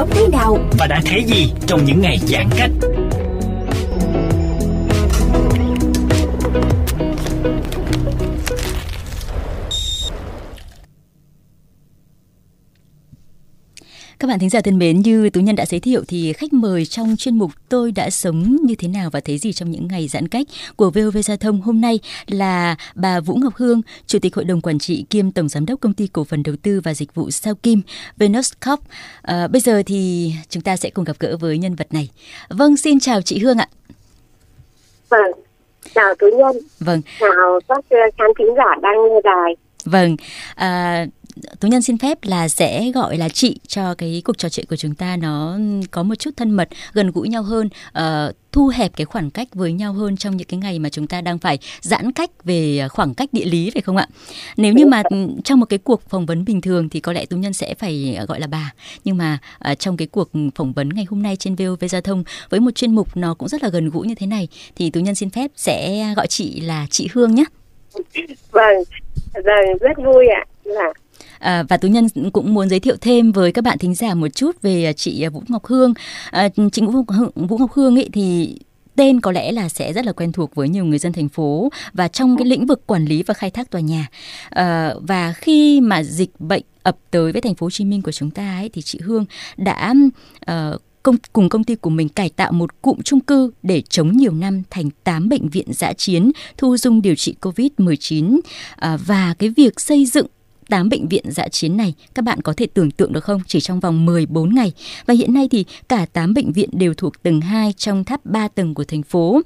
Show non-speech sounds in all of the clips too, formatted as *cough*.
Sống thế nào Và đã thấy gì trong những ngày giãn cách? Bạn thính giả thân mến, như Tú Nhân đã giới thiệu thì khách mời trong chuyên mục Tôi đã sống như thế nào và thấy gì trong những ngày giãn cách của VOV Giao thông hôm nay là bà Vũ Ngọc Hương, Chủ tịch Hội đồng Quản trị kiêm Tổng Giám đốc Công ty Cổ phần Đầu tư và Dịch vụ Sao Kim Venus Corp. À, bây giờ thì chúng ta sẽ cùng gặp gỡ với nhân vật này. Vâng, xin chào chị Hương ạ. Vâng, chào Tú Nhân, Vâng, chào các ờ, khán thính giả đang nghe đài. Vâng, à, Tú Nhân xin phép là sẽ gọi là chị cho cái cuộc trò chuyện của chúng ta nó có một chút thân mật, gần gũi nhau hơn, ờ, thu hẹp cái khoảng cách với nhau hơn trong những cái ngày mà chúng ta đang phải giãn cách về khoảng cách địa lý phải không ạ? Nếu như mà trong một cái cuộc phỏng vấn bình thường thì có lẽ Tú Nhân sẽ phải gọi là bà, nhưng mà ờ, trong cái cuộc phỏng vấn ngày hôm nay trên VOV Giao thông với một chuyên mục nó cũng rất là gần gũi như thế này thì Tú Nhân xin phép sẽ gọi chị là chị Hương nhé. Vâng, vâng, rất vui ạ. Là À, và tú nhân cũng muốn giới thiệu thêm với các bạn thính giả một chút về à, chị à, Vũ Ngọc Hương. À, chị Vũ, Vũ Ngọc Hương ấy thì tên có lẽ là sẽ rất là quen thuộc với nhiều người dân thành phố và trong cái lĩnh vực quản lý và khai thác tòa nhà. À, và khi mà dịch bệnh ập tới với thành phố Hồ Chí Minh của chúng ta ấy thì chị Hương đã uh, công, cùng công ty của mình cải tạo một cụm chung cư để chống nhiều năm thành 8 bệnh viện dã chiến thu dung điều trị COVID-19 à, và cái việc xây dựng 8 bệnh viện dã chiến này, các bạn có thể tưởng tượng được không? Chỉ trong vòng 14 ngày. Và hiện nay thì cả 8 bệnh viện đều thuộc tầng 2 trong tháp 3 tầng của thành phố.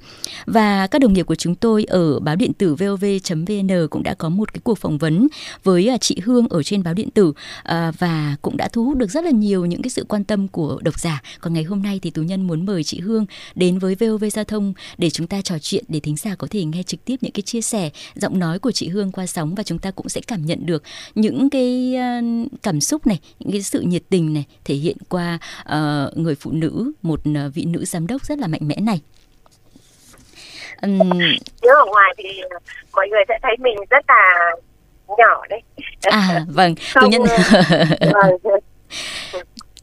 Và các đồng nghiệp của chúng tôi ở báo điện tử vov.vn cũng đã có một cái cuộc phỏng vấn với à, chị Hương ở trên báo điện tử à, và cũng đã thu hút được rất là nhiều những cái sự quan tâm của độc giả. Còn ngày hôm nay thì tú nhân muốn mời chị Hương đến với VOV giao thông để chúng ta trò chuyện, để thính giả có thể nghe trực tiếp những cái chia sẻ, giọng nói của chị Hương qua sóng và chúng ta cũng sẽ cảm nhận được những cái uh, cảm xúc này những cái sự nhiệt tình này thể hiện qua uh, người phụ nữ một uh, vị nữ giám đốc rất là mạnh mẽ này. Um, nếu ở ngoài thì mọi người sẽ thấy mình rất là nhỏ đấy. à vâng *laughs* Không, nhân *laughs* vâng,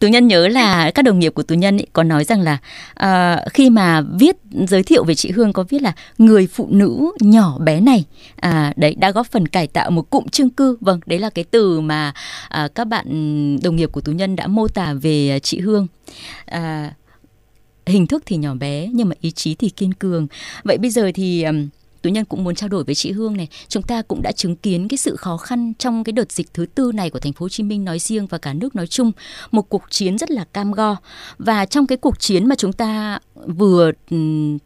Tú Nhân nhớ là các đồng nghiệp của Tú Nhân ấy có nói rằng là uh, khi mà viết giới thiệu về chị Hương có viết là người phụ nữ nhỏ bé này à, đấy đã góp phần cải tạo một cụm chung cư. Vâng đấy là cái từ mà à, các bạn đồng nghiệp của Tú Nhân đã mô tả về chị Hương. À, hình thức thì nhỏ bé nhưng mà ý chí thì kiên cường. Vậy bây giờ thì ừm, Tú Nhân cũng muốn trao đổi với chị Hương này. Chúng ta cũng đã chứng kiến cái sự khó khăn trong cái đợt dịch thứ tư này của thành phố Hồ Chí Minh nói riêng và cả nước nói chung, một cuộc chiến rất là cam go. Và trong cái cuộc chiến mà chúng ta vừa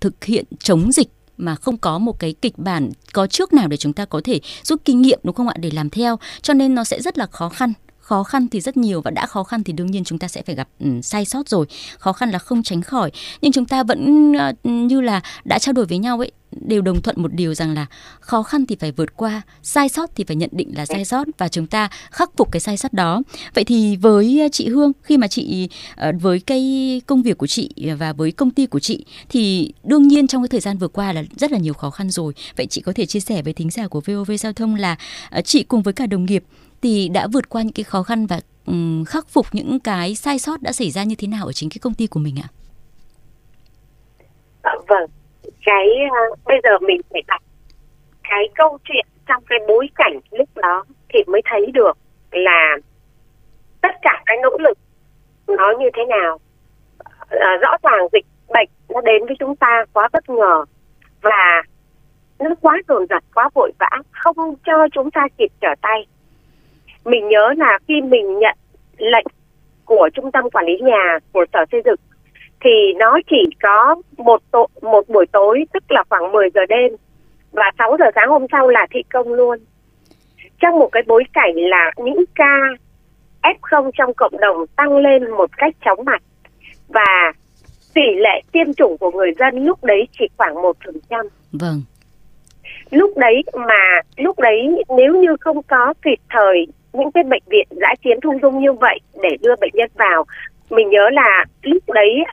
thực hiện chống dịch mà không có một cái kịch bản có trước nào để chúng ta có thể rút kinh nghiệm đúng không ạ để làm theo cho nên nó sẽ rất là khó khăn khó khăn thì rất nhiều và đã khó khăn thì đương nhiên chúng ta sẽ phải gặp um, sai sót rồi. Khó khăn là không tránh khỏi. Nhưng chúng ta vẫn uh, như là đã trao đổi với nhau ấy đều đồng thuận một điều rằng là khó khăn thì phải vượt qua sai sót thì phải nhận định là sai sót và chúng ta khắc phục cái sai sót đó. Vậy thì với ờ, chị Hương khi mà chị ờ, với cái công việc của chị và với công ty của chị thì đương nhiên trong cái thời gian vừa qua là rất là nhiều khó khăn rồi. Vậy chị có thể chia sẻ với thính giả của VOV giao thông là chị cùng với cả đồng nghiệp thì đã vượt qua những cái khó khăn và um, khắc phục những cái sai sót đã xảy ra như thế nào ở chính cái công ty của mình ạ? À, vâng, cái uh, bây giờ mình phải đặt cái câu chuyện trong cái bối cảnh lúc đó thì mới thấy được là tất cả cái nỗ lực nó như thế nào. À, rõ ràng dịch bệnh nó đến với chúng ta quá bất ngờ và nó quá dồn dập quá vội vã không cho chúng ta kịp trở tay mình nhớ là khi mình nhận lệnh của trung tâm quản lý nhà của sở xây dựng thì nó chỉ có một tổ, một buổi tối tức là khoảng 10 giờ đêm và 6 giờ sáng hôm sau là thi công luôn trong một cái bối cảnh là những ca F0 trong cộng đồng tăng lên một cách chóng mặt và tỷ lệ tiêm chủng của người dân lúc đấy chỉ khoảng một phần trăm. Vâng. Lúc đấy mà lúc đấy nếu như không có kịp thời những cái bệnh viện giã chiến thu dung như vậy để đưa bệnh nhân vào, mình nhớ là lúc đấy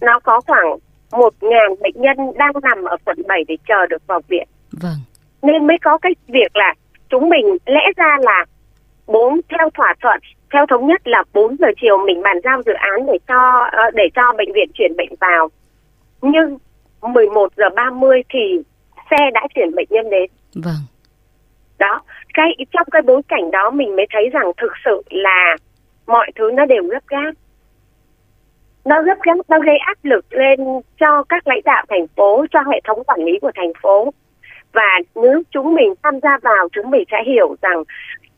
nó có khoảng một ngàn bệnh nhân đang nằm ở quận 7 để chờ được vào viện. Vâng. Nên mới có cái việc là chúng mình lẽ ra là bốn theo thỏa thuận theo thống nhất là 4 giờ chiều mình bàn giao dự án để cho ờ, để cho bệnh viện chuyển bệnh vào. Nhưng 11 giờ 30 thì xe đã chuyển bệnh nhân đến. Vâng. Đó cái, trong cái bối cảnh đó mình mới thấy rằng thực sự là mọi thứ nó đều gấp gáp. Nó gấp gáp, nó gây áp lực lên cho các lãnh đạo thành phố, cho hệ thống quản lý của thành phố. Và nếu chúng mình tham gia vào, chúng mình sẽ hiểu rằng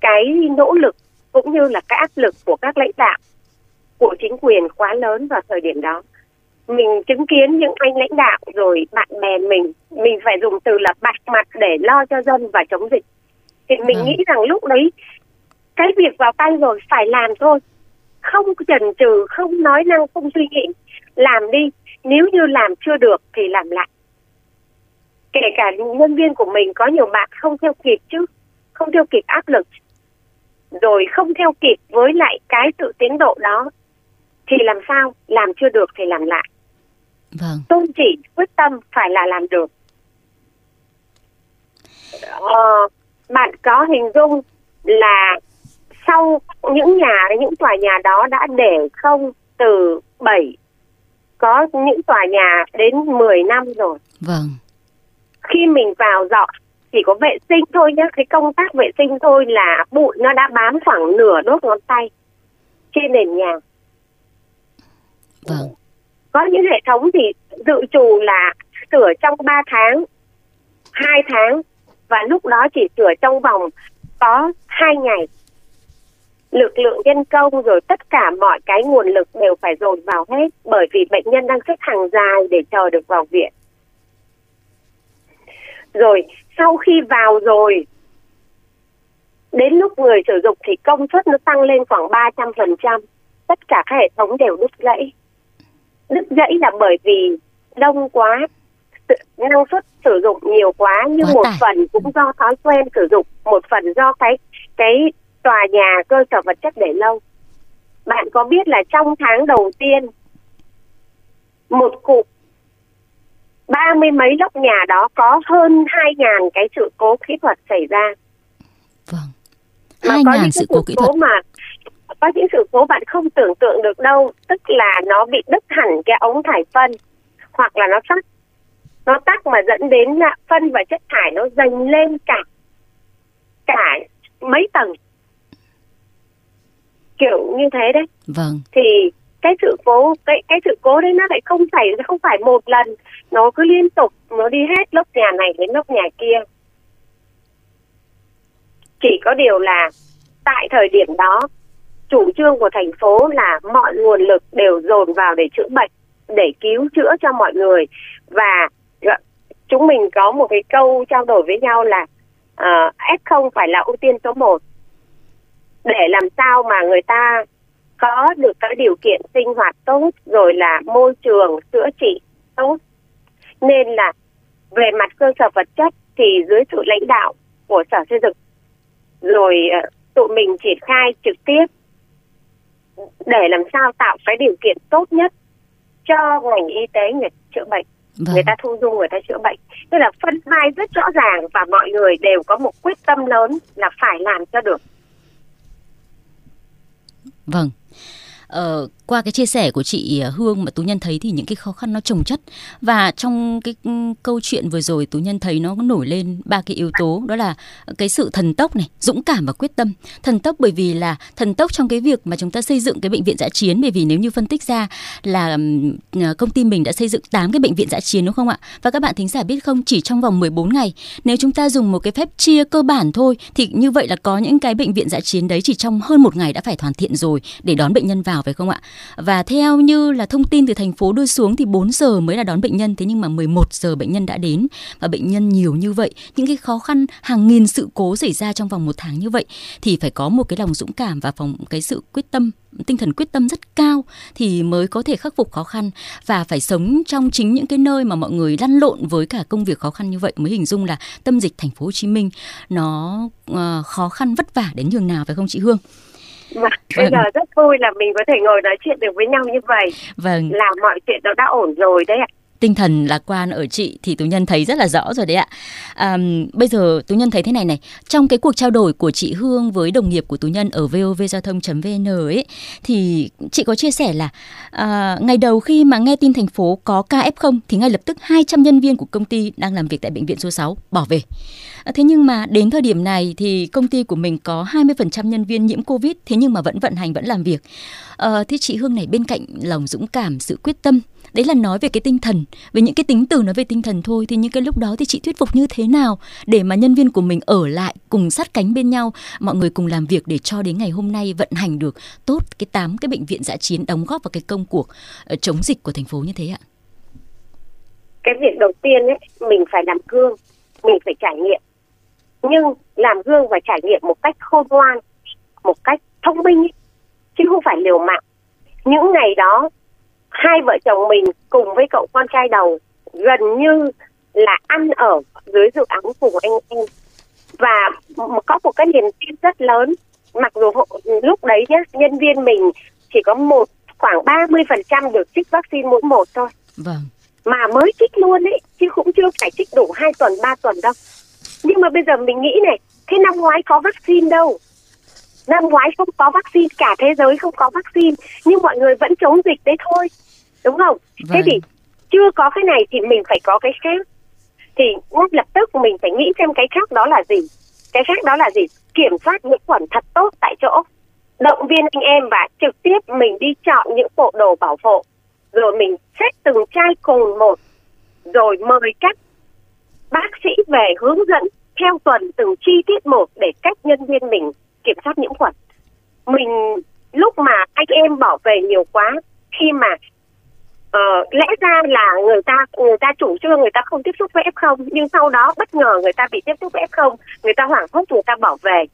cái nỗ lực cũng như là cái áp lực của các lãnh đạo, của chính quyền quá lớn vào thời điểm đó. Mình chứng kiến những anh lãnh đạo rồi bạn bè mình mình phải dùng từ là bạch mặt để lo cho dân và chống dịch thì mình ừ. nghĩ rằng lúc đấy cái việc vào tay rồi phải làm thôi. Không chần chừ không nói năng không suy nghĩ. Làm đi. Nếu như làm chưa được thì làm lại. Kể cả nhân viên của mình có nhiều bạn không theo kịp chứ không theo kịp áp lực. Rồi không theo kịp với lại cái sự tiến độ đó thì làm sao? Làm chưa được thì làm lại. Vâng. Tôn chỉ quyết tâm phải là làm được. Ờ, bạn có hình dung là sau những nhà những tòa nhà đó đã để không từ 7 có những tòa nhà đến 10 năm rồi. Vâng. Khi mình vào dọn chỉ có vệ sinh thôi nhé cái công tác vệ sinh thôi là bụi nó đã bám khoảng nửa đốt ngón tay trên nền nhà vâng có những hệ thống thì dự trù là sửa trong 3 tháng 2 tháng và lúc đó chỉ sửa trong vòng có hai ngày lực lượng nhân công rồi tất cả mọi cái nguồn lực đều phải dồn vào hết bởi vì bệnh nhân đang xếp hàng dài để chờ được vào viện rồi sau khi vào rồi đến lúc người sử dụng thì công suất nó tăng lên khoảng 300%. Tất cả các hệ thống đều đứt gãy. Đứt gãy là bởi vì đông quá, năng suất sử dụng nhiều quá nhưng quá một tải. phần cũng do thói quen sử dụng, một phần do cái cái tòa nhà cơ sở vật chất để lâu. Bạn có biết là trong tháng đầu tiên một cụm ba mươi mấy lốc nhà đó có hơn hai ngàn cái sự cố kỹ thuật xảy ra. Vâng. Hai ngàn sự cố kỹ thuật. Mà có những sự cố bạn không tưởng tượng được đâu, tức là nó bị đứt hẳn cái ống thải phân hoặc là nó tắc. Nó tắc mà dẫn đến là phân và chất thải nó dành lên cả cả mấy tầng. Kiểu như thế đấy. Vâng. Thì cái sự cố cái cái sự cố đấy nó lại không phải không phải một lần nó cứ liên tục nó đi hết lớp nhà này đến lớp nhà kia chỉ có điều là tại thời điểm đó chủ trương của thành phố là mọi nguồn lực đều dồn vào để chữa bệnh để cứu chữa cho mọi người và chúng mình có một cái câu trao đổi với nhau là ờ, uh, F0 phải là ưu tiên số 1 để làm sao mà người ta có được cái điều kiện sinh hoạt tốt rồi là môi trường chữa trị tốt. Nên là về mặt cơ sở vật chất thì dưới sự lãnh đạo của sở xây dựng rồi ờ, tụi mình triển khai trực tiếp để làm sao tạo cái điều kiện tốt nhất cho ngành y tế người chữa bệnh vâng. người ta thu dung người ta chữa bệnh tức là phân vai rất rõ ràng và mọi người đều có một quyết tâm lớn là phải làm cho được Vâng. Ờ, qua cái chia sẻ của chị ờ, Hương mà Tú Nhân thấy thì những cái khó khăn nó trồng chất và trong cái ừ, câu chuyện vừa rồi Tú Nhân thấy nó nổi lên ba cái yếu tố đó là cái sự thần tốc này, dũng cảm và quyết tâm. Thần tốc bởi vì là thần tốc trong cái việc mà chúng ta xây dựng cái bệnh viện giã chiến bởi vì nếu như phân tích ra là ừ, ờ, công ty mình đã xây dựng 8 cái bệnh viện giã chiến đúng không ạ? Và các bạn thính giả biết không, chỉ trong vòng 14 ngày nếu chúng ta dùng một cái phép chia cơ bản thôi thì như vậy là có những cái bệnh viện giã chiến đấy chỉ trong hơn một ngày đã phải hoàn thiện rồi để đón bệnh nhân vào phải không ạ? Và theo như là thông tin từ thành phố đưa xuống thì 4 giờ mới là đón bệnh nhân thế nhưng mà 11 giờ bệnh nhân đã đến và bệnh nhân nhiều như vậy, những cái khó khăn hàng nghìn sự cố xảy ra trong vòng một tháng như vậy thì phải có một cái lòng dũng cảm và phòng cái sự quyết tâm tinh thần quyết tâm rất cao thì mới có thể khắc phục khó khăn và phải sống trong chính những cái nơi mà mọi người lăn lộn với cả công việc khó khăn như vậy mới hình dung là tâm dịch thành phố Hồ Chí Minh nó uh, khó khăn vất vả đến nhường nào phải không chị Hương? Mà bây vâng. giờ rất vui là mình có thể ngồi nói chuyện được với nhau như vậy. Vâng. Là mọi chuyện nó đã ổn rồi đấy ạ tinh thần lạc quan ở chị thì tú nhân thấy rất là rõ rồi đấy ạ. À, bây giờ tú nhân thấy thế này này trong cái cuộc trao đổi của chị hương với đồng nghiệp của tú nhân ở vov giao thông vn ấy thì chị có chia sẻ là à, ngày đầu khi mà nghe tin thành phố có ca f0 thì ngay lập tức 200 nhân viên của công ty đang làm việc tại bệnh viện số 6 bỏ về. À, thế nhưng mà đến thời điểm này thì công ty của mình có 20% nhân viên nhiễm covid thế nhưng mà vẫn vận hành vẫn làm việc. À, thế chị hương này bên cạnh lòng dũng cảm sự quyết tâm đấy là nói về cái tinh thần về những cái tính từ nói về tinh thần thôi. Thì những cái lúc đó thì chị thuyết phục như thế nào để mà nhân viên của mình ở lại cùng sát cánh bên nhau? Mọi người cùng làm việc để cho đến ngày hôm nay vận hành được tốt cái tám cái bệnh viện giã chiến đóng góp vào cái công cuộc ờ, chống dịch của thành phố như thế ạ? Cái việc đầu tiên ấy mình phải làm gương mình phải trải nghiệm. Nhưng làm gương và trải nghiệm một cách khôn ngoan một cách thông minh ấy, chứ không phải liều mạng. Những ngày đó hai vợ chồng mình cùng với cậu con trai đầu gần như là ăn ở dưới dự án cùng anh em. Và có một cái niềm tin rất lớn mặc dù lúc đấy nhé nhân viên mình chỉ có một khoảng 30% được trích vaccine mỗi một thôi. Vâng. Mà mới trích luôn ấy chứ cũng chưa phải trích đủ hai tuần ba tuần đâu. Nhưng mà bây giờ mình nghĩ này thế năm ngoái có vaccine đâu năm ngoái không có vaccine cả thế giới không có vaccine nhưng mọi người vẫn chống dịch đấy thôi đúng không? Vâng. thế thì chưa có cái này thì mình phải có cái khác. Thì ngay lập tức mình phải nghĩ xem cái khác đó là gì. Cái khác đó là gì? Kiểm soát nhiễm khuẩn thật tốt tại chỗ. Động viên anh em và trực tiếp mình đi chọn những bộ đồ bảo hộ. Rồi mình xếp từng chai cùng một. Rồi mời các bác sĩ về hướng dẫn theo tuần từng chi tiết một để cách nhân viên mình kiểm soát nhiễm khuẩn. Mình lúc mà anh em bỏ về nhiều quá khi mà uh, lẽ ra là người ta người ta chủ trương người ta không tiếp xúc với f không, nhưng sau đó bất ngờ người ta bị tiếp xúc với f không, người ta hoảng hốt người ta bỏ về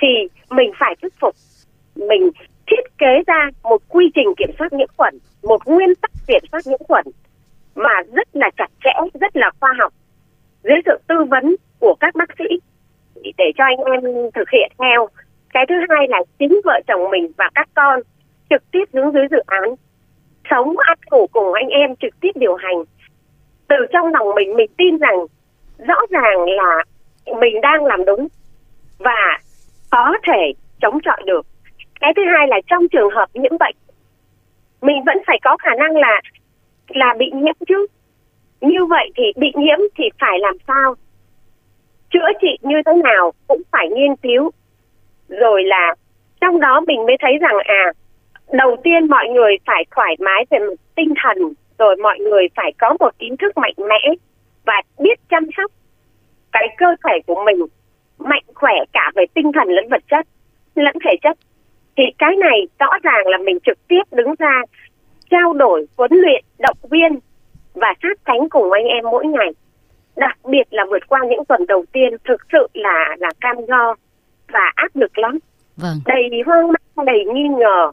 thì mình phải thuyết phục. Mình thiết kế ra một quy trình kiểm soát nhiễm khuẩn một nguyên tắc kiểm soát nhiễm khuẩn mà rất là chặt chẽ rất là khoa học. Dưới sự tư vấn của các bác sĩ để cho anh em thực hiện theo. Cái thứ hai là chính vợ chồng mình và các con trực tiếp đứng dưới dự án, sống ăn ngủ cùng anh em trực tiếp điều hành. Từ trong lòng mình mình tin rằng rõ ràng là mình đang làm đúng và có thể chống chọi được. Cái thứ hai là trong trường hợp nhiễm bệnh, mình vẫn phải có khả năng là là bị nhiễm chứ. Như vậy thì bị nhiễm thì phải làm sao? Chữa trị như thế nào cũng phải nghiên cứu. Rồi là trong đó mình mới thấy rằng à đầu tiên mọi người phải thoải mái về mặt tinh thần, rồi mọi người phải có một kiến thức mạnh mẽ và biết chăm sóc cái cơ thể của mình mạnh khỏe cả về tinh thần lẫn vật chất, lẫn thể chất. Thì cái này rõ ràng là mình trực tiếp đứng ra trao đổi, huấn luyện, động viên và sát cánh cùng anh em mỗi ngày đặc biệt là vượt qua những tuần đầu tiên thực sự là là cam go và áp lực lắm vâng. đầy hoang mang đầy nghi ngờ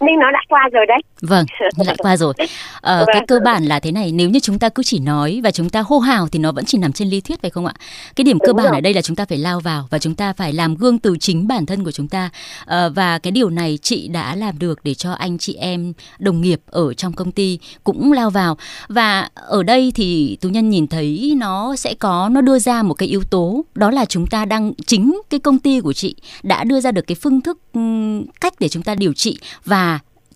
nhưng nó đã qua rồi đấy. Vâng *laughs* đã qua rồi. Uh, cái cơ bản là thế này nếu như chúng ta cứ chỉ nói và chúng ta hô hào thì nó vẫn chỉ nằm trên lý thuyết phải không ạ? Cái điểm Đúng cơ bản rồi. ở đây là chúng ta phải lao vào và chúng ta phải làm gương từ chính bản thân của chúng ta. Uh, và cái điều này chị đã làm được để cho anh chị em đồng nghiệp ở trong công ty cũng lao vào. Và ở đây thì tú nhân nhìn thấy nó sẽ có nó đưa ra một cái yếu tố đó là chúng ta đang chính cái công ty của chị đã đưa ra được cái phương thức cách để chúng ta điều trị và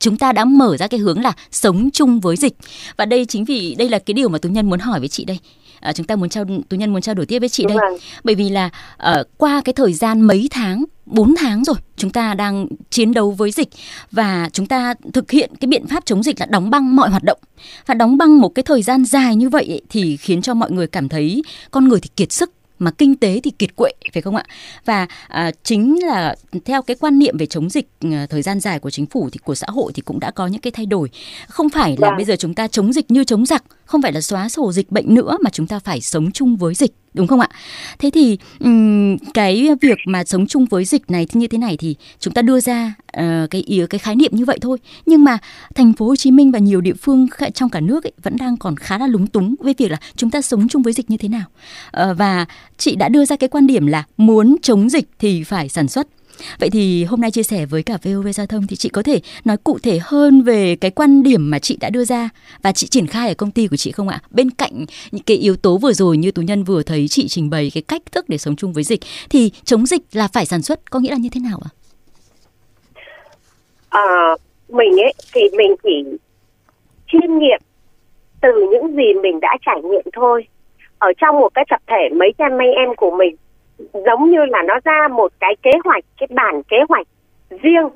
chúng ta đã mở ra cái hướng là sống chung với dịch. Và đây chính vì đây là cái điều mà tú nhân muốn hỏi với chị đây. À, chúng ta muốn trao tú nhân muốn trao đổi tiếp với chị Đúng đây. rồi. bởi vì là uh, qua cái thời gian mấy tháng 4 tháng rồi chúng ta đang chiến đấu với dịch và chúng ta thực hiện cái biện pháp chống dịch là đóng băng mọi hoạt động. Và đóng băng một cái thời gian dài như vậy ấy, thì khiến cho mọi người cảm thấy con người thì kiệt sức mà kinh tế thì kiệt quệ phải không ạ? Và à, chính là theo cái quan niệm về chống dịch à, thời gian dài của chính phủ thì của xã hội thì cũng đã có những cái thay đổi. Không phải là dạ. bây giờ chúng ta chống dịch như chống giặc không phải là xóa sổ dịch bệnh nữa mà chúng ta phải sống chung với dịch đúng không ạ? Thế thì um, cái việc mà sống chung với dịch này thì như thế này thì chúng ta đưa ra uh, cái ý cái khái niệm như vậy thôi. Nhưng mà thành phố Hồ Chí Minh và nhiều địa phương trong cả nước ấy, vẫn đang còn khá là lúng túng với việc là chúng ta sống chung với dịch như thế nào. Uh, và chị đã đưa ra cái quan điểm là muốn chống dịch thì phải sản xuất Vậy thì hôm nay chia sẻ với cả VOV Giao thông thì chị có thể nói cụ thể hơn về cái quan điểm mà chị đã đưa ra và chị triển khai ở công ty của chị không ạ? Bên cạnh những cái yếu tố vừa rồi như Tú Nhân vừa thấy chị trình bày cái cách thức để sống chung với dịch thì chống dịch là phải sản xuất có nghĩa là như thế nào ạ? À, mình ấy thì mình chỉ chiêm nghiệm từ những gì mình đã trải nghiệm thôi. Ở trong một cái tập thể mấy trăm mấy em của mình giống như là nó ra một cái kế hoạch, cái bản kế hoạch riêng,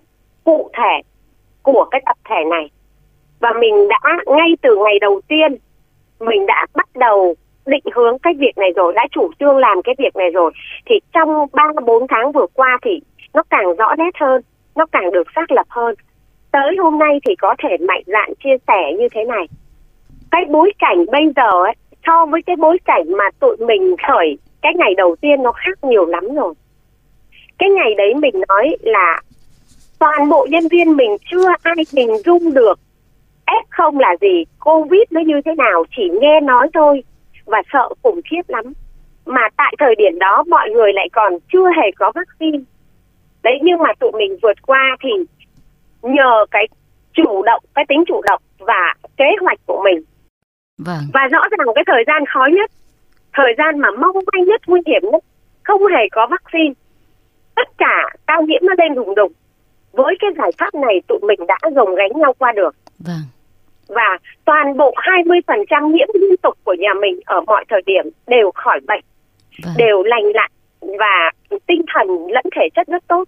cụ thể của cái tập thể này. Và mình đã, ngay từ ngày đầu tiên, mình đã bắt đầu định hướng cái việc này rồi, đã chủ trương làm cái việc này rồi. Thì trong ba, bốn tháng vừa qua thì nó càng rõ nét hơn, nó càng được xác lập hơn. Tới hôm nay thì có thể mạnh dạn chia sẻ như thế này. Cái bối cảnh bây giờ ấy, so với cái bối cảnh mà tụi mình khởi cái ngày đầu tiên nó khác nhiều lắm rồi. Cái ngày đấy mình nói là toàn bộ nhân viên mình chưa ai hình dung được f không là gì covid nó như thế nào chỉ nghe nói thôi và sợ khủng khiếp lắm. Mà tại thời điểm đó mọi người lại còn chưa hề có vaccine. Đấy nhưng mà tụi mình vượt qua thì nhờ cái chủ động cái tính chủ động và kế hoạch của mình. Vâng. và rõ ràng cái thời gian khó nhất thời gian mà mong manh nhất nguy hiểm nhất không hề có vaccine tất cả cao nhiễm nó lên đùng đùng với cái giải pháp này tụi mình đã gồng gánh nhau qua được vâng. và toàn bộ 20% nhiễm liên tục của nhà mình ở mọi thời điểm đều khỏi bệnh vâng. đều lành lặn và tinh thần lẫn thể chất rất tốt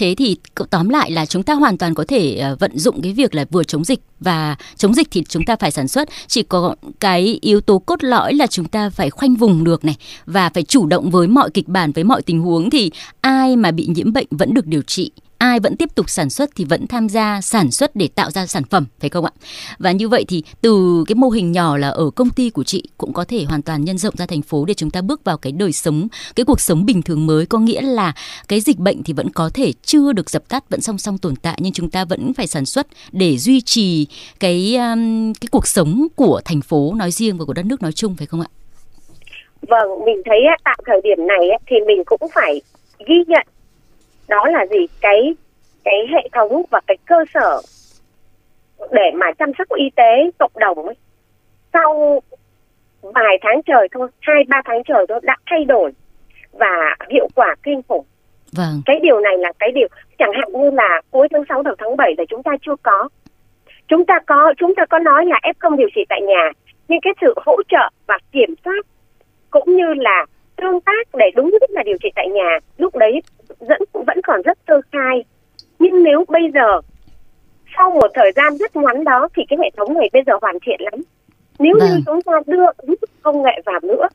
Thế thì tóm lại là chúng ta hoàn toàn có thể ờ, vận dụng cái việc là vừa chống dịch và chống dịch thì chúng ta phải sản xuất. Chỉ có cái yếu tố cốt lõi là chúng ta phải khoanh vùng được này và phải chủ động với mọi kịch bản, với mọi tình huống thì ai mà bị nhiễm bệnh vẫn được điều trị ai vẫn tiếp tục sản xuất thì vẫn tham gia sản xuất để tạo ra sản phẩm phải không ạ? Và như vậy thì từ cái mô hình nhỏ là ở công ty của chị cũng có thể hoàn toàn nhân rộng ra thành phố để chúng ta bước vào cái đời sống cái cuộc sống bình thường mới. Có nghĩa là cái dịch bệnh thì vẫn có thể chưa được dập tắt vẫn song song tồn tại nhưng chúng ta vẫn phải sản xuất để duy trì cái um, cái cuộc sống của thành phố nói riêng và của đất nước nói chung phải không ạ? Vâng mình thấy tại thời điểm này thì mình cũng phải ghi nhận đó là gì? Cái cái hệ thống và cái cơ sở để mà chăm sóc y tế cộng đồng ấy. Sau vài tháng trời thôi hai ba tháng trời thôi đã thay đổi và hiệu quả kinh khủng. Vâng. cái điều này là cái điều chẳng hạn như là cuối tháng 6 đầu tháng 7 là chúng ta chưa có. Chúng ta có chúng ta có nói là f không điều trị tại nhà nhưng cái sự hỗ trợ và kiểm soát cũng như là tương tác để đúng nhất là điều trị tại nhà lúc đấy vẫn vẫn còn rất sơ khai nhưng nếu bây giờ sau một thời gian rất ngắn đó thì cái hệ thống này bây giờ hoàn thiện lắm nếu vâng. như chúng ta đưa ứng dụng công nghệ vào nữa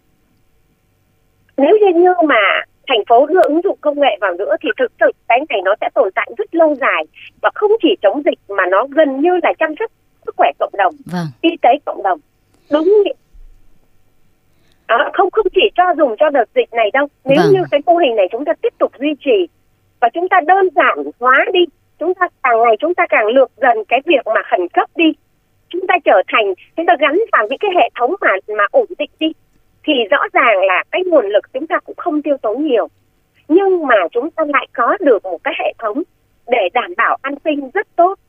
nếu như như mà thành phố đưa ứng dụng công nghệ vào nữa thì thực sự cái này nó sẽ tồn tại rất lâu dài và không chỉ chống dịch mà nó gần như là chăm sóc sức khỏe cộng đồng vâng. y tế cộng đồng đúng à, không không chỉ cho dùng cho đợt dịch này đâu. Nếu vâng. như cái mô hình này chúng ta tiếp tục duy trì và chúng ta đơn giản hóa đi chúng ta càng ngày chúng ta càng lược dần cái việc mà khẩn cấp đi chúng ta trở thành chúng ta gắn vào những cái hệ thống mà mà ổn định đi thì rõ ràng là cái nguồn lực chúng ta cũng không tiêu tốn nhiều. Nhưng mà chúng ta lại có được một cái hệ thống để đảm bảo an sinh rất tốt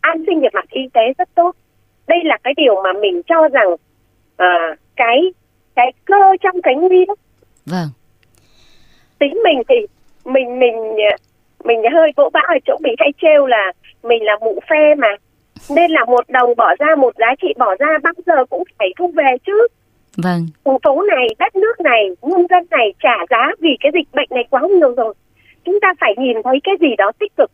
an sinh về mặt y tế rất tốt. Đây là cái điều mà mình cho rằng uh, cái cái cơ trong cái nguy đó vâng. Tính mình thì mình mình mình hơi vỗ bão ở chỗ mình hay trêu là mình là mụ phe mà. Nên là một đồng bỏ ra một giá trị bỏ ra bao giờ cũng phải thu về chứ. Vâng. Thành phố này đất nước này nhân dân này trả giá vì cái dịch bệnh này quá nhiều rồi. Chúng ta phải nhìn thấy cái gì đó tích cực.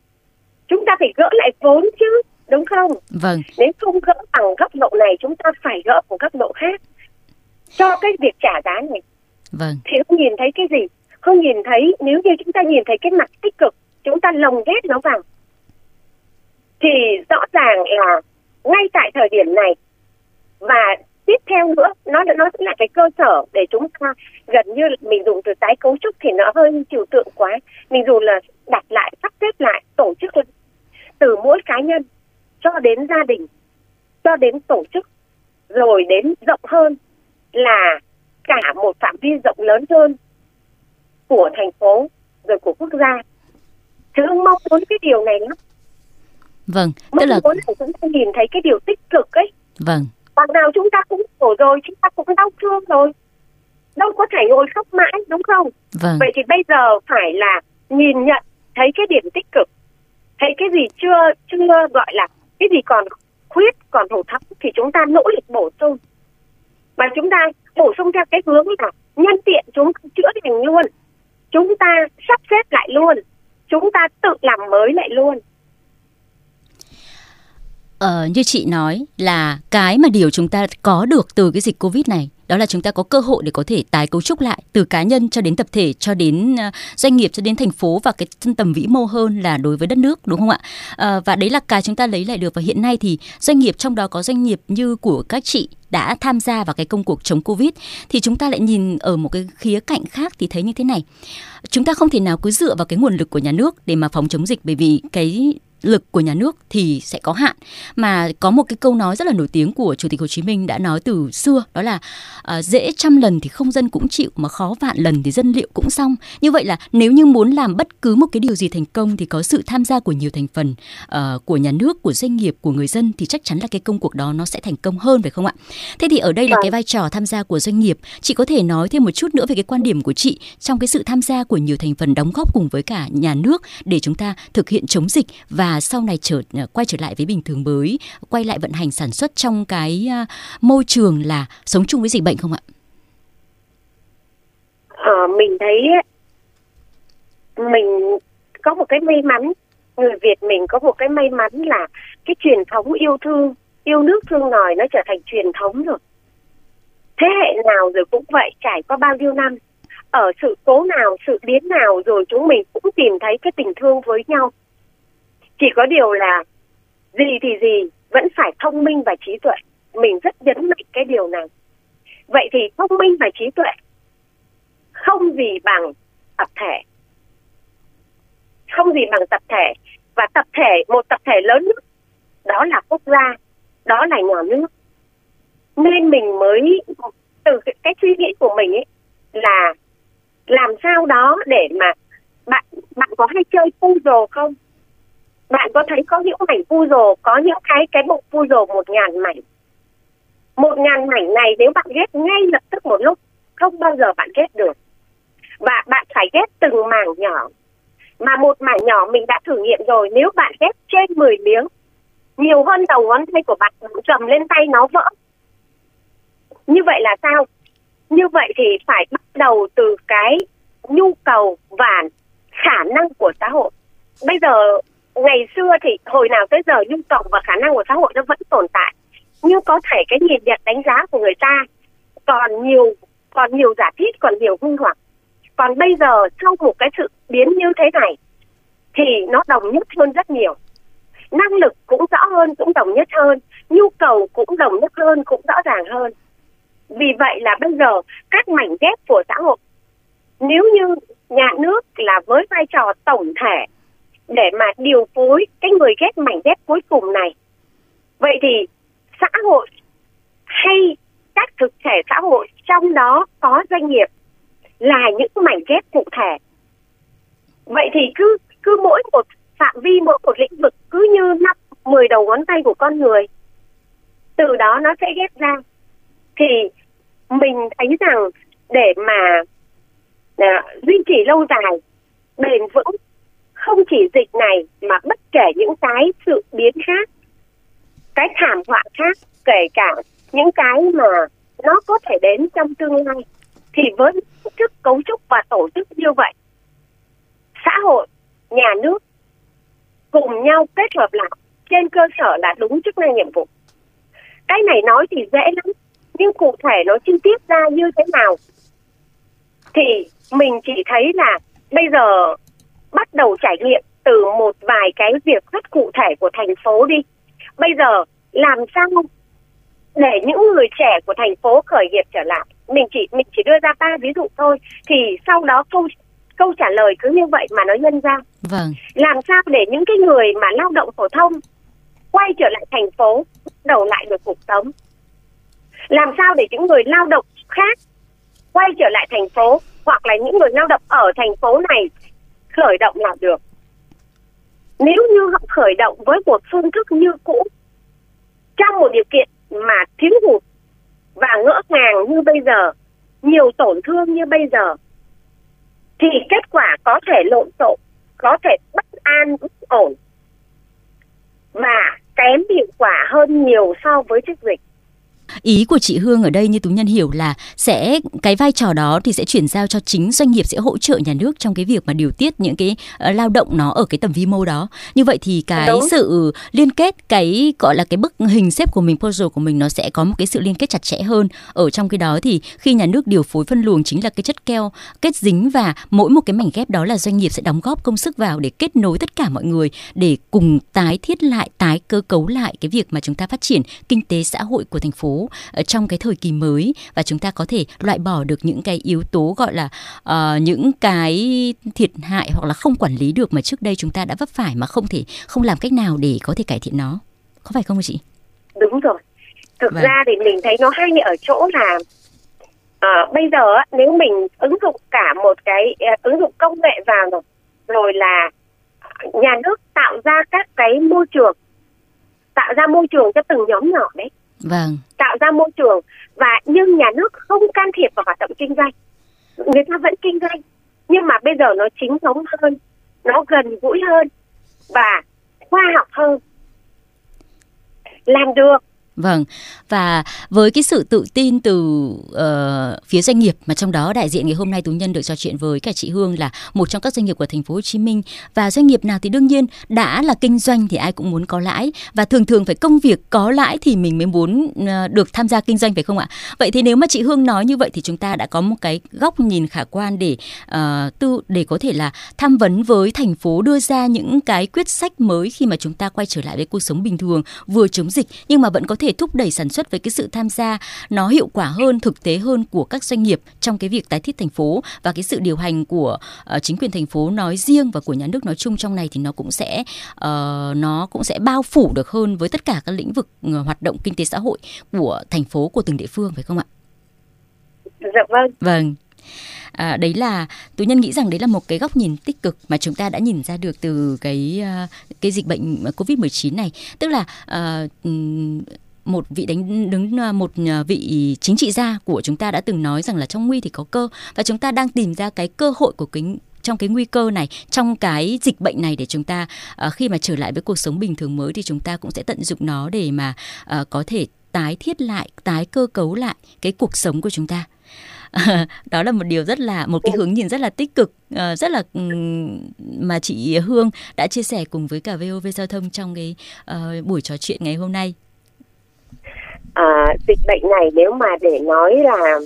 Chúng ta phải gỡ lại vốn chứ đúng không? Vâng. Nếu không gỡ bằng góc độ này chúng ta phải gỡ một góc độ khác cho cái việc trả giá này. Vâng. Thì không nhìn thấy cái gì? Không nhìn thấy nếu như chúng ta nhìn thấy cái mặt tích cực chúng ta lồng ghép nó vào. Thì rõ ràng là ngay tại thời điểm này và tiếp theo nữa nó nó là cái cơ sở để chúng ta gần như mình dùng từ tái cấu trúc thì nó hơi trừu tượng quá. Mình dùng là đặt lại sắp xếp lại tổ chức từ mỗi cá nhân cho đến gia đình cho đến tổ chức rồi đến rộng hơn là cả một phạm vi rộng lớn hơn của thành phố rồi của quốc gia. Chứ mong muốn cái điều này lắm. Vâng mong tức là muốn là chúng ta nhìn thấy cái điều tích cực ấy. Vâng. Bằng nào chúng ta cũng khổ rồi chúng ta cũng đau thương rồi. Đâu có thể ngồi khóc mãi đúng không? Vâng. vậy thì bây giờ phải là nhìn nhận thấy cái điểm tích cực. Thấy cái gì chưa chưa gọi là cái gì còn khuyết còn hổ thấp thì chúng ta nỗ lực bổ sung và chúng ta bổ sung theo cái hướng là nhân tiện chúng chữa lành luôn. Chúng ta sắp xếp lại luôn. Chúng ta tự làm mới lại luôn. Ờ, như chị nói là cái mà điều chúng ta có được từ cái dịch Covid này đó là chúng ta có cơ hội để có thể tái cấu trúc lại từ cá nhân cho đến tập thể, cho đến ờ, doanh nghiệp, cho đến thành phố và cái tầm vĩ mô hơn là đối với đất nước, đúng không ạ? Ờ, và đấy là cái chúng ta lấy lại được. Và hiện nay thì doanh nghiệp, trong đó có doanh nghiệp như của các chị đã tham gia vào cái công cuộc chống covid, thì chúng ta lại nhìn ở một cái khía cạnh khác thì thấy như thế này. Chúng ta không thể nào cứ dựa vào cái nguồn lực của nhà nước để mà phòng chống dịch bởi vì cái lực của nhà nước thì sẽ có hạn. Mà có một cái câu nói rất là nổi tiếng của chủ tịch Hồ Chí Minh đã nói từ xưa đó là uh, dễ trăm lần thì không dân cũng chịu mà khó vạn lần thì dân liệu cũng xong. Như vậy là nếu như muốn làm bất cứ một cái điều gì thành công thì có sự tham gia của nhiều thành phần uh, của nhà nước của doanh nghiệp của người dân thì chắc chắn là cái công cuộc đó nó sẽ thành công hơn phải không ạ? Thế thì ở đây là vâng. cái vai trò tham gia của doanh nghiệp. Chị có thể nói thêm một chút nữa về cái quan điểm của chị trong cái sự tham gia của nhiều thành phần đóng góp cùng với cả nhà nước để chúng ta thực hiện chống dịch và sau này trở ờ, quay trở lại với bình thường mới, quay lại vận hành sản xuất trong cái ờ, môi trường là sống chung với dịch bệnh không ạ? Ờ, mình thấy mình có một cái may mắn người Việt mình có một cái may mắn là cái truyền thống yêu thương yêu nước thương nòi nó trở thành truyền thống rồi thế hệ nào rồi cũng vậy trải qua bao nhiêu năm ở sự cố nào sự biến nào rồi chúng mình cũng tìm thấy cái tình thương với nhau chỉ có điều là gì thì gì vẫn phải thông minh và trí tuệ. Mình rất nhấn mạnh cái điều này. Vậy thì thông minh và trí tuệ không gì bằng tập thể. Không gì bằng tập thể. Và tập thể một tập thể lớn nhất đó là quốc gia đó là nhà nước. Nên mình mới từ cái, cái suy nghĩ của mình ấy là làm sao đó để mà bạn bạn có hay chơi puzzle không? Bạn có thấy có những mảnh puzzle, có những cái cái bộ puzzle một ngàn mảnh? Một ngàn mảnh này nếu bạn ghép ngay lập tức một lúc, không bao giờ bạn ghép được. Và bạn phải ghép từng mảng nhỏ. Mà một mảng nhỏ mình đã thử nghiệm rồi, nếu bạn ghép trên 10 miếng, nhiều hơn đầu ngón tay của bạn trầm lên tay nó vỡ. Như vậy là sao? Như vậy thì phải bắt đầu từ cái nhu cầu và khả năng của xã hội. Bây giờ ngày xưa thì hồi nào tới giờ nhu cầu và khả năng của xã hội nó vẫn tồn tại. Nhưng có thể cái nhìn nhận đánh giá của người ta, còn nhiều còn nhiều giả thiết còn nhiều hung hoặc còn bây giờ sau một cái sự biến như thế này thì nó đồng nhất hơn rất nhiều. Năng lực cũng rõ hơn, cũng đồng nhất hơn. Nhu cầu cũng đồng nhất hơn, cũng rõ ràng hơn. Vì vậy là bây giờ các mảnh ghép của xã hội, nếu như nhà nước là với vai trò tổng thể để mà điều phối cái người ghép mảnh ghép cuối cùng này. Vậy thì xã hội hay các thực thể xã hội trong đó có doanh nghiệp là những mảnh ghép cụ thể. Vậy thì cứ cứ mỗi một phạm vi, mỗi một lĩnh vực cứ như năm mười đầu ngón tay của con người, từ đó nó sẽ ghép ra. Thì mình thấy rằng để mà à, duy trì lâu dài, bền vững không chỉ dịch này mà bất kể những cái sự biến khác, cái thảm họa khác, kể cả những cái mà nó có thể đến trong tương lai, thì với thức cấu trúc và tổ chức như vậy, xã hội, nhà nước cùng nhau kết hợp lại trên cơ sở là đúng chức năng nhiệm vụ. Cái này nói thì dễ lắm, nhưng cụ thể nó chi tiết ra như thế nào thì mình chỉ thấy là bây giờ bắt đầu trải nghiệm từ một vài cái việc rất cụ thể của thành phố đi. Bây giờ làm sao để những người trẻ của thành phố khởi nghiệp trở lại? Mình chỉ mình chỉ đưa ra ba ví dụ thôi thì sau đó câu câu trả lời cứ như vậy mà nó nhân ra. Vâng. Làm sao để những cái người mà lao động phổ thông quay trở lại thành phố đầu lại được cuộc sống? Làm sao để những người lao động khác quay trở lại thành phố hoặc là những người lao động ở thành phố này khởi động làm được. Nếu như họ khởi động với một phương thức như cũ, trong một điều kiện mà thiếu hụt và ngỡ ngàng như bây giờ, nhiều tổn thương như bây giờ, thì kết quả có thể lộn xộn, có thể bất an, bất ổn, và kém hiệu quả hơn nhiều so với trước dịch. Ý của chị Hương ở đây như Tú Nhân hiểu là sẽ cái vai trò đó thì sẽ chuyển giao cho chính doanh nghiệp sẽ hỗ trợ nhà nước trong cái việc mà điều tiết những cái uh, lao động nó ở cái tầm vi mô đó. Như vậy thì cái Đúng. sự liên kết cái gọi là cái bức hình xếp của mình puzzle của mình nó sẽ có một cái sự liên kết chặt chẽ hơn. Ở trong cái đó thì khi nhà nước điều phối phân luồng chính là cái chất keo kết dính và mỗi một cái mảnh ghép đó là doanh nghiệp sẽ đóng góp công sức vào để kết nối tất cả mọi người để cùng tái thiết lại tái cơ cấu lại cái việc mà chúng ta phát triển kinh tế xã hội của thành phố trong cái thời kỳ mới và chúng ta có thể loại bỏ được những cái yếu tố gọi là uh, những cái thiệt hại hoặc là không quản lý được mà trước đây chúng ta đã vấp phải mà không thể không làm cách nào để có thể cải thiện nó có phải không chị? Đúng rồi. Thực vâng. ra thì mình thấy nó hay ở chỗ là uh, bây giờ nếu mình ứng dụng cả một cái uh, ứng dụng công nghệ vào rồi rồi là nhà nước tạo ra các cái môi trường tạo ra môi trường cho từng nhóm nhỏ đấy vâng. tạo ra môi trường và nhưng nhà nước không can thiệp vào hoạt động kinh doanh. Người ta vẫn kinh doanh, nhưng mà bây giờ nó chính thống hơn, nó gần gũi hơn và khoa học hơn. Làm được. Vâng, và với cái sự tự tin từ uh, phía doanh nghiệp mà trong đó đại diện ngày hôm nay Tú Nhân được trò chuyện với cả chị Hương là một trong các doanh nghiệp của thành phố Hồ Chí Minh. Và doanh nghiệp nào thì đương nhiên đã là kinh doanh thì ai cũng muốn có lãi. Và thường thường phải công việc có lãi thì mình mới muốn uh, được tham gia kinh doanh phải không ạ? Vậy thì nếu mà chị Hương nói như vậy thì chúng ta đã có một cái góc nhìn khả quan để uh, tư để có thể là tham vấn với thành phố đưa ra những cái quyết sách mới khi mà chúng ta quay trở lại với cuộc sống bình thường vừa chống dịch nhưng mà vẫn có thể thúc đẩy sản xuất với cái sự tham gia nó hiệu quả hơn thực tế hơn của các doanh nghiệp trong cái việc tái thiết thành phố và cái sự điều hành của uh, chính quyền thành phố nói riêng và của nhà nước nói chung trong này thì nó cũng sẽ uh, nó cũng sẽ bao phủ được hơn với tất cả các lĩnh vực uh, hoạt động kinh tế xã hội của thành phố của từng địa phương phải không ạ? Dạ vâng. Vâng. À, đấy là tú nhân nghĩ rằng đấy là một cái góc nhìn tích cực mà chúng ta đã nhìn ra được từ cái cái dịch bệnh covid 19 này tức là uh, một vị đánh đứng à, một à, vị chính trị gia của chúng ta đã từng nói rằng là trong nguy thì có cơ. Và chúng ta đang tìm ra cái cơ hội của cái trong cái nguy cơ này trong cái dịch bệnh này để chúng ta uh, khi mà trở lại với cuộc sống bình thường mới thì chúng ta cũng sẽ tận dụng nó để mà uh, có thể tái thiết lại tái cơ cấu lại cái cuộc sống của chúng ta. *laughs* Đó là một điều rất là một cái hướng nhìn rất là tích cực rất là mà chị Hương đã chia sẻ cùng với cả VOV giao thông trong cái uh, buổi trò chuyện ngày hôm nay à, dịch bệnh này nếu mà để nói là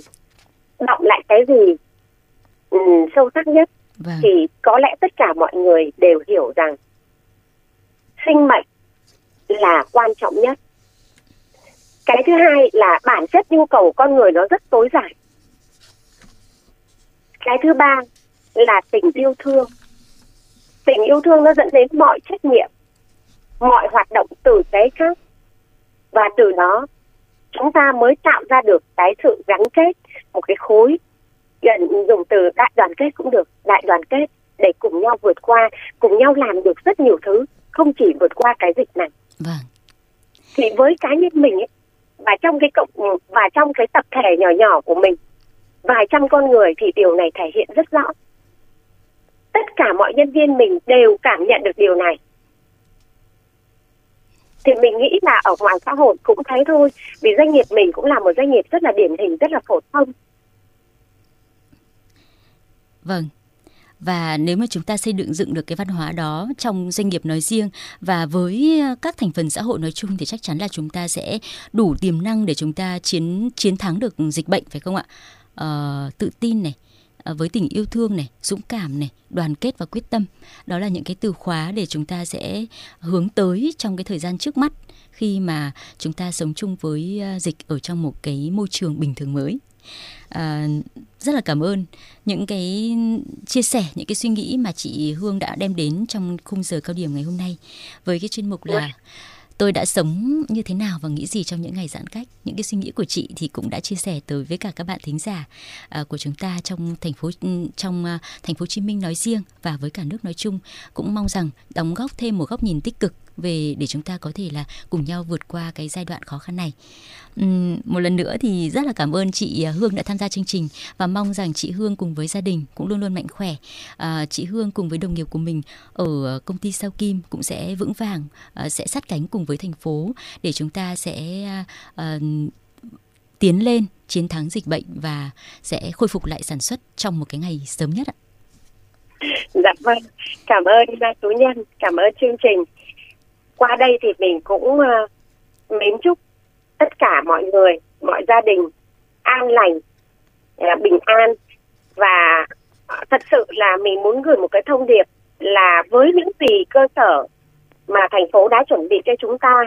động lại cái gì um, sâu sắc nhất vâng. thì có lẽ tất cả mọi người đều hiểu rằng sinh mệnh là quan trọng nhất. Cái thứ hai là bản chất nhu cầu con người nó rất tối giản. Cái thứ ba là tình yêu thương. Tình yêu thương nó dẫn đến mọi trách nhiệm mọi hoạt động tử tế khác và từ đó chúng ta mới tạo ra được cái sự gắn kết một cái khối gần dùng từ đại đoàn kết cũng được đại đoàn kết để cùng nhau vượt qua cùng nhau làm được rất nhiều thứ không chỉ vượt qua cái dịch này. Vâng. Thì với cá nhân mình ấy, và trong cái cộng và trong cái tập thể nhỏ nhỏ của mình vài trăm con người thì điều này thể hiện rất rõ. Tất cả mọi nhân viên mình đều cảm nhận được điều này thì mình nghĩ là ở ngoài xã hội cũng thấy thôi. Vì doanh nghiệp mình cũng là một doanh nghiệp rất là điển hình rất là phổ thông. Vâng. Và nếu mà chúng ta xây dựng dựng được cái văn hóa đó trong doanh nghiệp nói riêng và với các thành phần xã hội nói chung thì chắc chắn là chúng ta sẽ đủ tiềm năng để chúng ta chiến chiến thắng được dịch bệnh phải không ạ? Ờ, tự tin này, À, với tình yêu thương này, dũng cảm này, đoàn kết và quyết tâm. Đó là những cái từ khóa để chúng ta sẽ hướng tới trong cái thời gian trước mắt khi mà chúng ta sống chung với à, dịch ở trong một cái môi trường bình thường mới. À, rất là cảm ơn những cái chia sẻ những cái suy nghĩ mà chị Hương đã đem đến trong khung giờ cao điểm ngày hôm nay với cái chuyên mục là dạ tôi đã sống như thế nào và nghĩ gì trong những ngày giãn cách? Những cái suy nghĩ của chị thì cũng đã chia sẻ tới với cả các bạn thính giả uh, của chúng ta trong thành phố ừ, trong uh, thành phố Hồ Chí Minh nói riêng và với cả nước nói chung. Cũng mong rằng đóng góp thêm một góc nhìn tích cực về để chúng ta có thể là cùng nhau vượt qua cái giai đoạn khó khăn này. Uhm, một lần nữa thì rất là cảm ơn chị à, Hương đã tham gia chương trình và mong rằng chị Hương cùng với gia đình cũng luôn luôn mạnh khỏe. À, chị Hương cùng với đồng nghiệp của mình ở công ty Sao Kim cũng sẽ vững vàng, à, sẽ sát cánh cùng với thành phố để chúng ta sẽ à, à tiến lên chiến thắng dịch bệnh và sẽ khôi phục lại sản xuất trong một cái ngày sớm nhất ạ. Dạ vâng, cảm ơn Tú Nhân, cảm ơn chương trình qua đây thì mình cũng uh, mến chúc tất cả mọi người mọi gia đình an lành uh, bình an. Và ờ, thật sự là mình muốn gửi một cái thông điệp là với những gì cơ sở mà thành phố đã chuẩn bị cho chúng ta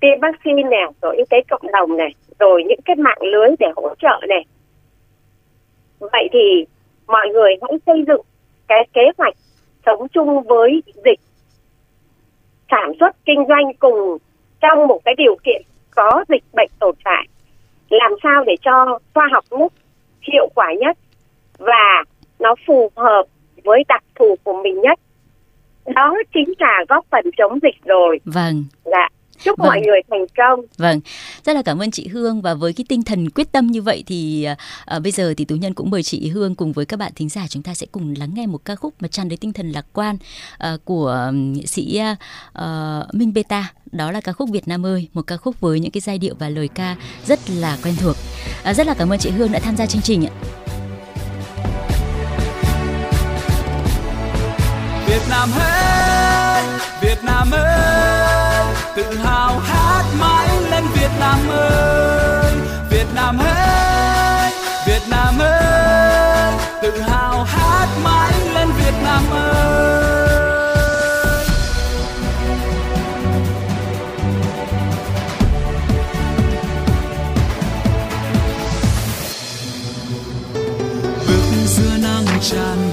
tiêm vaccine này rồi y tế cộng đồng này rồi những cái mạng lưới để hỗ trợ này. Vậy thì mọi người hãy xây dựng cái kế hoạch sống chung với dịch sản xuất kinh doanh cùng trong một cái điều kiện có dịch bệnh tồn tại. Làm sao để cho khoa học nhất hiệu quả nhất và nó phù hợp với đặc thù của mình nhất? Đó chính là góp phần chống dịch rồi. Vâng. Dạ chúc vâng. mọi người thành công. Vâng rất là cảm ơn chị Hương và với cái tinh thần quyết tâm như vậy thì à, bây giờ thì tú nhân cũng mời chị Hương cùng với các bạn thính giả chúng ta sẽ cùng lắng nghe một ca khúc mà tràn đầy tinh thần lạc quan à, của nghệ sĩ à, Minh Beta đó là ca khúc Việt Nam ơi một ca khúc với những cái giai điệu và lời ca rất là quen thuộc. À, rất là cảm ơn chị Hương đã tham gia chương trình ạ. Việt Nam ơi Việt Nam ơi tự hào hát mãi lên Việt Nam ơi. Việt Nam ơi, Việt Nam ơi. Tự hào hát mãi lên Việt Nam ơi. Bước giữa nắng tràn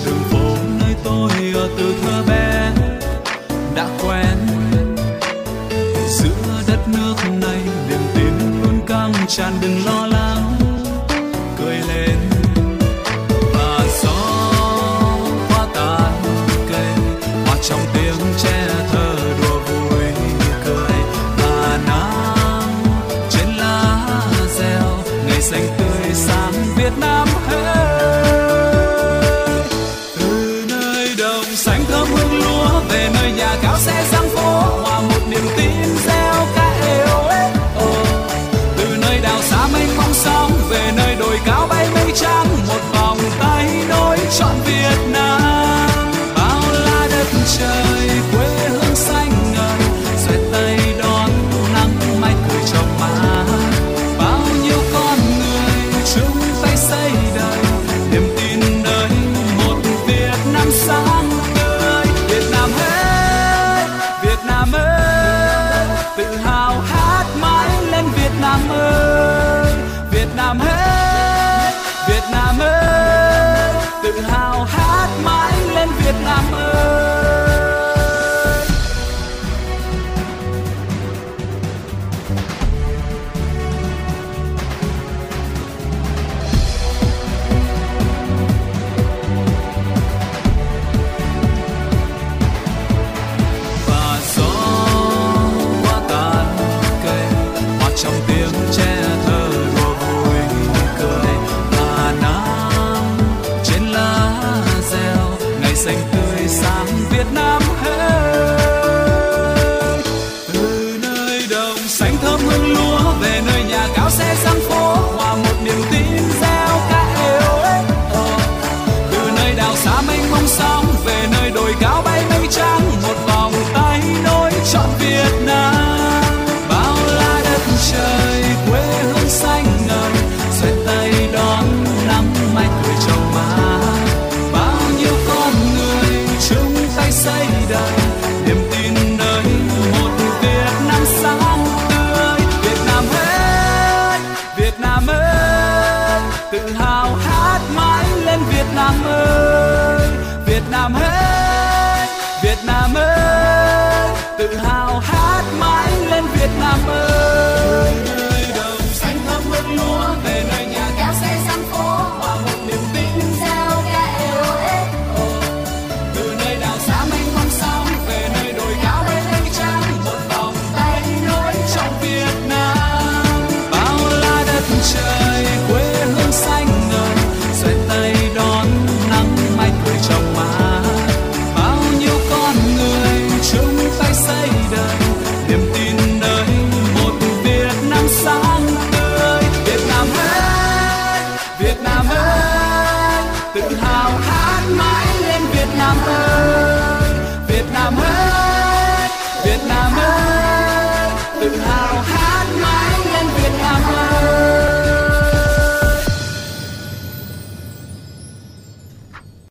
ơi tự tự hào hát mãi lên Việt Nam ơi Việt Nam hết.